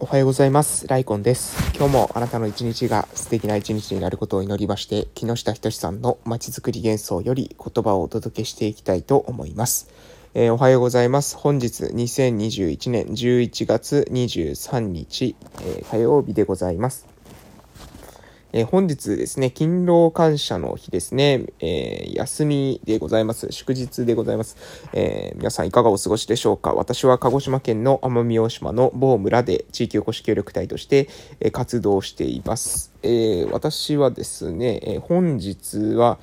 おはようございます。ライコンです。今日もあなたの一日が素敵な一日になることを祈りまして、木下仁さんのまちづくり幻想より言葉をお届けしていきたいと思います。えーおはようございます。本日2021年11月23日、えー火曜日でございます。えー本日ですね、勤労感謝の日ですね、えー休みでございます。祝日でございます。えー皆さんいかがお過ごしでしょうか私は鹿児島県の奄美大島の某村で地域おこし協力隊として、え活動しています。え私はですね、え本日は、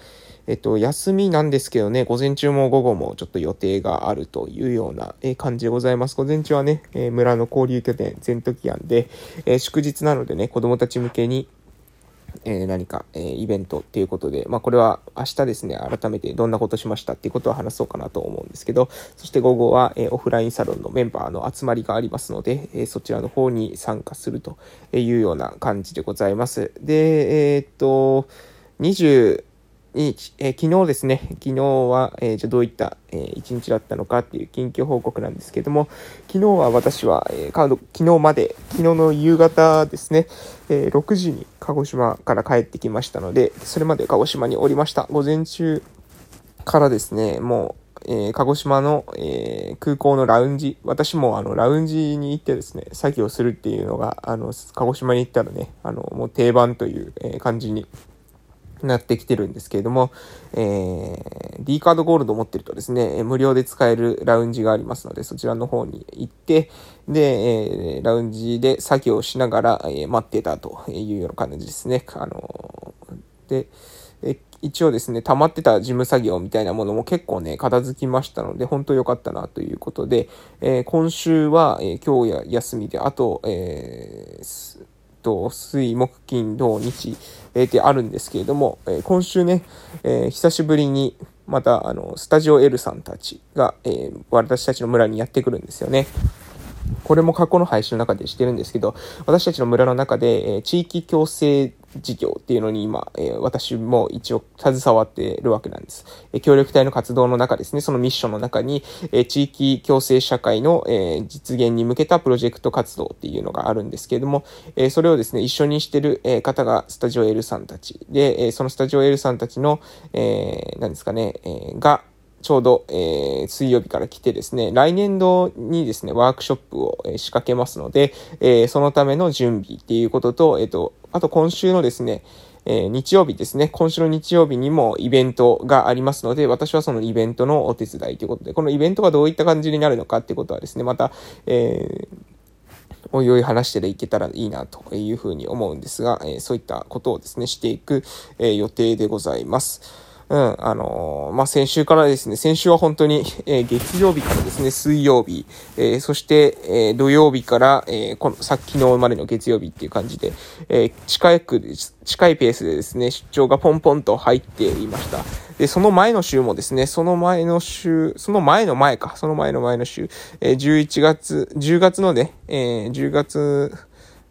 えっと、休みなんですけどね、午前中も午後もちょっと予定があるというような感じでございます。午前中はね、え村の交流拠点、全時庵で、えー祝日なのでね、子供たち向けに、えー何か、えーイベントっていうことで、まあ、これは明日ですね、改めてどんなことしましたっていうことを話そうかなと思うんですけど、そして午後は、えーオフラインサロンのメンバーの集まりがありますので、えそちらの方に参加するというような感じでございます。で、えっと、20、日、えー昨日ですね、昨日は、えーじゃどういった、えー一日だったのかっていう近況報告なんですけども、昨日は私は、えーカード、昨日まで、昨日の夕方ですね、え6時に鹿児島から帰ってきましたので、それまで鹿児島におりました。午前中からですね、もう、えー鹿児島の、えー空港のラウンジ、私もあのラウンジに行ってですね、作業するっていうのが、あの、鹿児島に行ったらね、あの、もう定番という、えー感じになってきてるんですけれども、えー、D カードゴールド持ってるとですね、無料で使えるラウンジがありますので、そちらの方に行って、で、えーラウンジで作業しながら、え待ってたというような感じですね。あので、え一応ですね、溜まってた事務作業みたいなものも結構ね、片付きましたので、本当良かったなということで、えー今週は、えー今日や休みで、あと、えーと、水、木、金、土、日、えーってあるんですけれども、えー今週ね、えー久しぶりに、また、あの、スタジオ L さんたちが、え私たちの村にやってくるんですよね。これも過去の配信の中でしてるんですけど、私たちの村の中で、えー地域共生事業っていうのに今、えー私も一応携わってるわけなんです。え協力隊の活動の中ですね、そのミッションの中に、え地域共生社会の、え実現に向けたプロジェクト活動っていうのがあるんですけれども、えそれをですね、一緒にしてる、え方がスタジオ L さんたちで、えーそのスタジオ L さんたちの、えー何ですかね、えが、ちょうど、えー水曜日から来てですね、来年度にですね、ワークショップを、え仕掛けますので、えーそのための準備っていうことと、えっ、と、あと今週のですね、えー日曜日ですね、今週の日曜日にもイベントがありますので、私はそのイベントのお手伝いということで、このイベントがどういった感じになるのかっていうことはですね、また、えーおいおい話していけたらいいなというふうに思うんですが、えそういったことをですね、していく、え予定でございます。うん、あのーまあ、先週からですね、先週は本当に、えー月曜日からですね、水曜日、えーそして、えー土曜日から、えーこの、さっきの生までの月曜日っていう感じで、えー近く、近いペースでですね、出張がポンポンと入っていました。で、その前の週もですね、その前の週、その前の前か、その前の前の週、えー11月、10月のね、えー10月、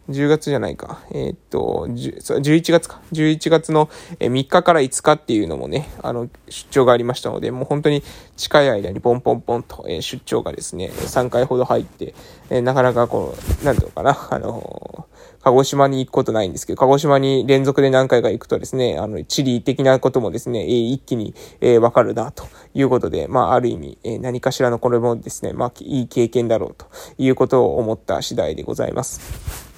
10月じゃないか。えーっと、11月か。11月の3日から5日っていうのもね、あの、出張がありましたので、もう本当に近い間にポンポンポンと、え出張がですね、3回ほど入って、えなかなかこう、なんていうのかな、あの鹿児島に行くことないんですけど、鹿児島に連続で何回か行くとですね、あの、地理的なこともですね、え一気に、えーわかるな、ということで、まあ、ある意味、え何かしらのこれもですね、まあ、いい経験だろうということを思った次第でございます。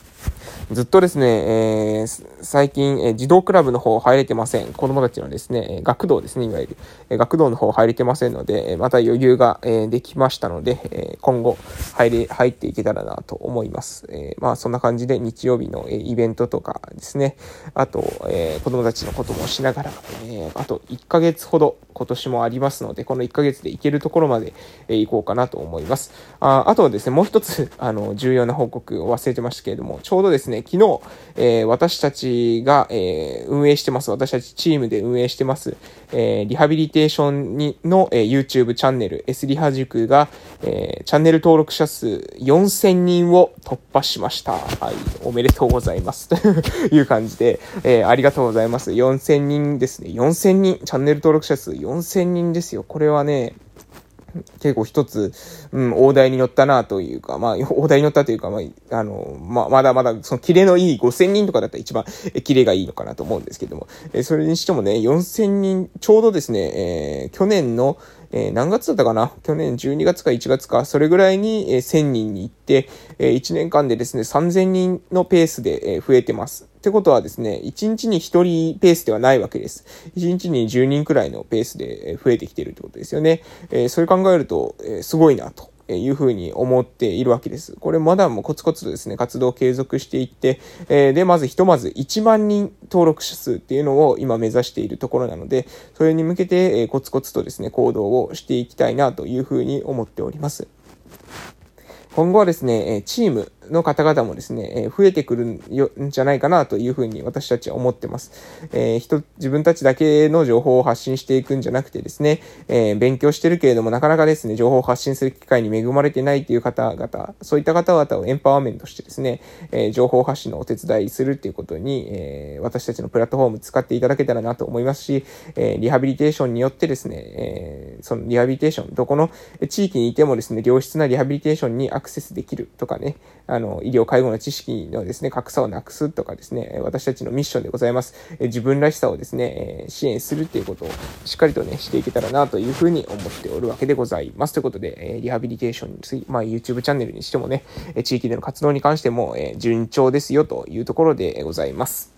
ずっとですね、えー最近、え児童クラブの方入れてません。子供たちのですね、え学童ですね、いわゆる。え学童の方入れてませんので、えまた余裕が、えできましたので、え今後入れ、入っていけたらなと思います。えまあそんな感じで日曜日の、えイベントとかですね、あと、え子供たちのこともしながら、えあと1ヶ月ほど今年もありますので、この1ヶ月で行けるところまで、え行こうかなと思います。ああとはですね、もう一つ、あの、重要な報告を忘れてましたけれども、ちょうどですね、昨日、え私たちが、えー運営してます、私たちチームで運営してます、えーリハビリテーションにの、えー YouTube チャンネル、S リハ塾が、えーチャンネル登録者数4000人を突破しました。はい、おめでとうございます。という感じで、えーありがとうございます。4000人ですね。4000人、チャンネル登録者数4000人ですよ。これはね、結構一つ、うん、大台に乗ったなというか、まあ、大台に乗ったというか、まあ、あの、まあ、まだまだ、その、キレのいい5000人とかだったら一番、え、キレがいいのかなと思うんですけども、え、それにしてもね、4000人、ちょうどですね、えー、去年の、えー、何月だったかな？去年12月か1月か、それぐらいに、えー、1000人に行って、えー、1年間でですね、3000人のペースで、えー、増えてます。ってことはですね、1日に1人ペースではないわけです。1日に10人くらいのペースで増えてきてるってことですよね。えー、それ考えると、えー、すごいなと。いうふうに思っているわけです。これまだもコツコツとですね、活動を継続していって、えー、で、まずひとまず1万人登録者数っていうのを今目指しているところなので、それに向けて、えー、コツコツとですね、行動をしていきたいなというふうに思っております。今後はですね、チームの方々もですね、え増えてくるんじゃないかなというふうに私たちは思ってます。えー、人、自分たちだけの情報を発信していくんじゃなくてですね、えー、勉強してるけれどもなかなかですね、情報を発信する機会に恵まれてないという方々、そういった方々をエンパワーメントしてですね、えー、情報発信のお手伝いするっていうことに、え私たちのプラットフォーム使っていただけたらなと思いますし、えリハビリテーションによってですね、えそのリハビリテーション、どこの地域にいてもですね、良質なリハビリテーションにアクセスできるとかね、あの、医療介護の知識のですね、格差をなくすとかですね、私たちのミッションでございます。え自分らしさをですね、え支援するっていうことをしっかりとね、していけたらなというふうに思っておるわけでございます。ということで、えリハビリテーションについて、まあ YouTube チャンネルにしてもね、え地域での活動に関してもえ順調ですよというところでございます。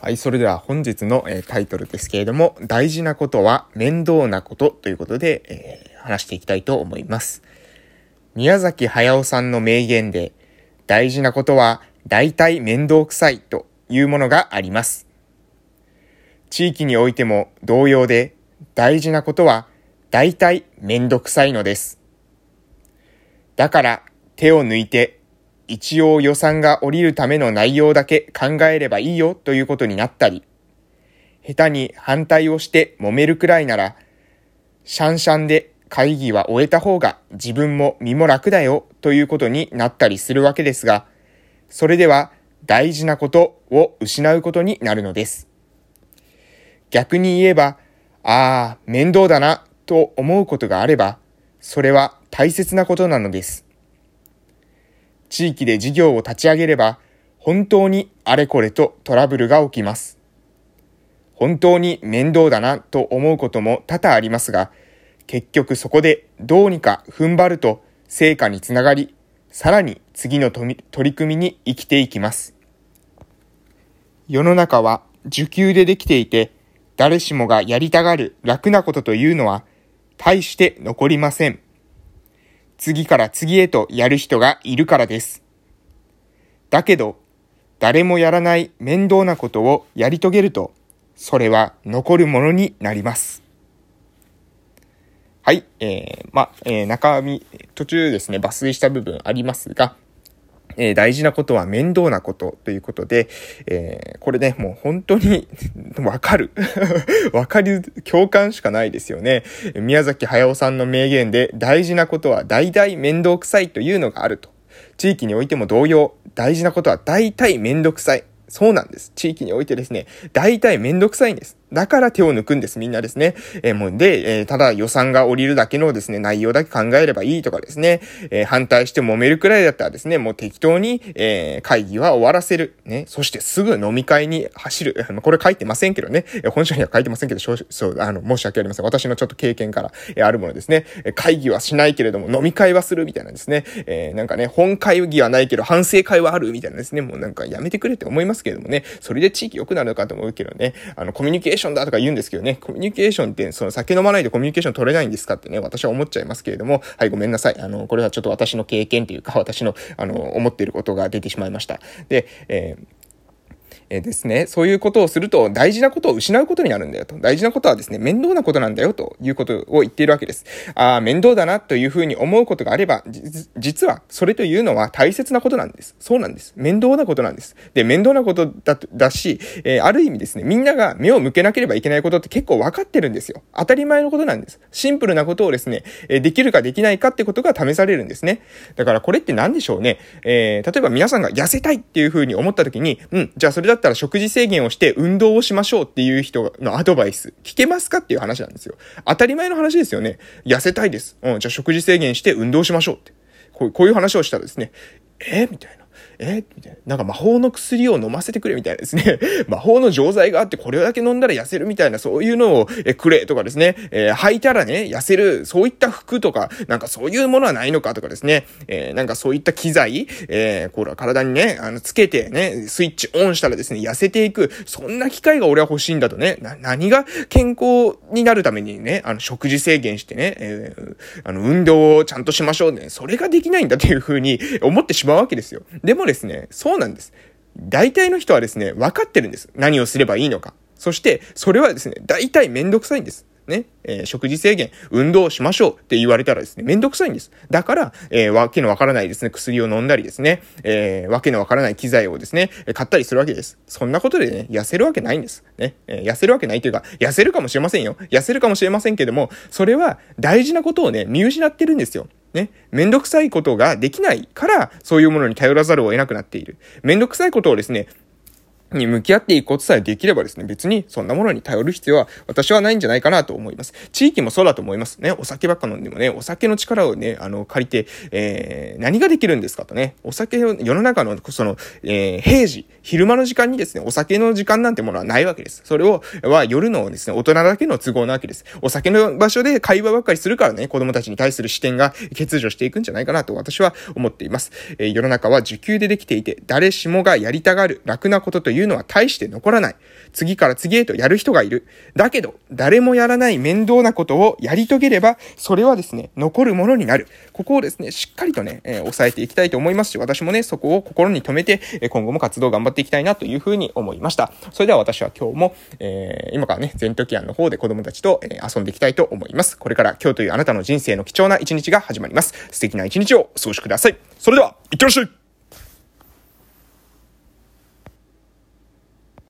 はい、それでは本日の、えタイトルですけれども、大事なことは面倒なことということで、えー、話していきたいと思います。宮崎駿さんの名言で、大事なことは大体面倒くさいというものがあります。地域においても同様で、大事なことは大体面倒くさいのです。だから手を抜いて一応予算が降りるための内容だけ考えればいいよということになったり、下手に反対をして揉めるくらいなら、シャンシャンで会議は終えた方が自分も身も楽だよということになったりするわけですが、それでは大事なことを失うことになるのです。逆に言えば、ああ、面倒だなと思うことがあれば、それは大切なことなのです。地域で事業を立ち上げれば、本当にあれこれとトラブルが起きます。本当に面倒だなと思うことも多々ありますが、結局そこでどうにか踏ん張ると成果につながり、さらに次の取り組みに生きていきます。世の中は受給でできていて、誰しもがやりたがる楽なことというのは、大して残りません。次から次へとやる人がいるからです。だけど、誰もやらない面倒なことをやり遂げると、それは残るものになります。はい、えー、まえー、中身、途中ですね、抜粋した部分ありますが、えー、大事なことは面倒なことということで、えー、これね、もう本当にわかる。わかる、共感しかないですよね。宮崎駿さんの名言で、大事なことは大々面倒くさいというのがあると。地域においても同様、大事なことは大体面倒くさい。そうなんです。地域においてですね、大体めんどくさいんです。だから手を抜くんです、みんなですね。えー、もうで、えー、ただ予算が降りるだけのですね、内容だけ考えればいいとかですね、えー、反対して揉めるくらいだったらですね、もう適当に、え会議は終わらせる。ね、そしてすぐ飲み会に走る。これ書いてませんけどね、本書には書いてませんけど、そう、あの、申し訳ありません。私のちょっと経験から、えあるものですね。え会議はしないけれども、飲み会はするみたいなんですね。えなんかね、本会議はないけど、反省会はあるみたいなんですね。もうなんかやめてくれって思いますけれどもね、それで地域良くなるのかと思うけどね、あの、コミュニケーションだとか言うんですけどね、コミュニケーションって、その酒飲まないでコミュニケーション取れないんですかってね、私は思っちゃいますけれども、はい、ごめんなさい。あの、これはちょっと私の経験というか、私の、あの、思っていることが出てしまいました。で、えーえですね、そういうことをすると大事なことを失うことになるんだよと。大事なことはですね、面倒なことなんだよということを言っているわけです。ああ、面倒だなというふうに思うことがあれば、実はそれというのは大切なことなんです。そうなんです。面倒なことなんです。で、面倒なことだ、だし、えー、ある意味ですね、みんなが目を向けなければいけないことって結構分かってるんですよ。当たり前のことなんです。シンプルなことをですね、えできるかできないかってことが試されるんですね。だからこれって何でしょうね。えー、例えば皆さんが痩せたいっていうふうに思った時に、うん、じゃあそれだったら食事制限をして運動をしましょうっていう人のアドバイス、聞けますかっていう話なんですよ。当たり前の話ですよね。痩せたいです。うん、じゃあ食事制限して運動しましょうって。こうこういう話をしたらですね、えみたいな。え？みたいな。なんか魔法の薬を飲ませてくれみたいなですね。魔法の錠剤があってこれだけ飲んだら痩せるみたいなそういうのをえくれとかですね。えー、履いたらね、痩せる。そういった服とか、なんかそういうものはないのかとかですね。えー、なんかそういった機材、えー、これは体にね、あの、つけてね、スイッチオンしたらですね、痩せていく。そんな機械が俺は欲しいんだとね。な、何が健康になるためにね、あの、食事制限してね、えー、あの、運動をちゃんとしましょうね。それができないんだっていうふうに思ってしまうわけですよ。でもですね、そうなんです。大体の人はですね、分かってるんです。何をすればいいのか。そして、それはですね、大体めんどくさいんです。ね、えー、食事制限、運動しましょうって言われたらですね、めんどくさいんです。だから、えー、わけのわからないですね、薬を飲んだりですね、えー、わけのわからない機材をですね、買ったりするわけです。そんなことでね、痩せるわけないんです。ね、えー、痩せるわけないというか、痩せるかもしれませんよ。痩せるかもしれませんけども、それは大事なことをね、見失ってるんですよ。ね、めんどくさいことができないから、そういうものに頼らざるを得なくなっている。めんどくさいことをですね、に向き合っていくことさえできればですね、別にそんなものに頼る必要は私はないんじゃないかなと思います。地域もそうだと思いますね。お酒ばっか飲んでもね、お酒の力をね、あの、借りて、えー、何ができるんですかとね、お酒を、世の中の、その、えー、平時、昼間の時間にですね、お酒の時間なんてものはないわけです。それを、は夜のですね、大人だけの都合なわけです。お酒の場所で会話ばっかりするからね、子供たちに対する視点が欠如していくんじゃないかなと私は思っています。えー、世の中は受給でできていて、誰しもがやりたがる楽なことというのは大して残らない。次から次へとやる人がいる。だけど、誰もやらない面倒なことをやり遂げれば、それはですね、残るものになる。ここをですね、しっかりとね、えー、抑えていきたいと思いますし、私もね、そこを心に留めて、え今後も活動頑張っていきたいなというふうに思いました。それでは私は今日も、えー、今からね、全都キアンの方で子供たちと、え遊んでいきたいと思います。これから今日というあなたの人生の貴重な一日が始まります。素敵な一日をお過ごしください。それでは、いってらっしゃい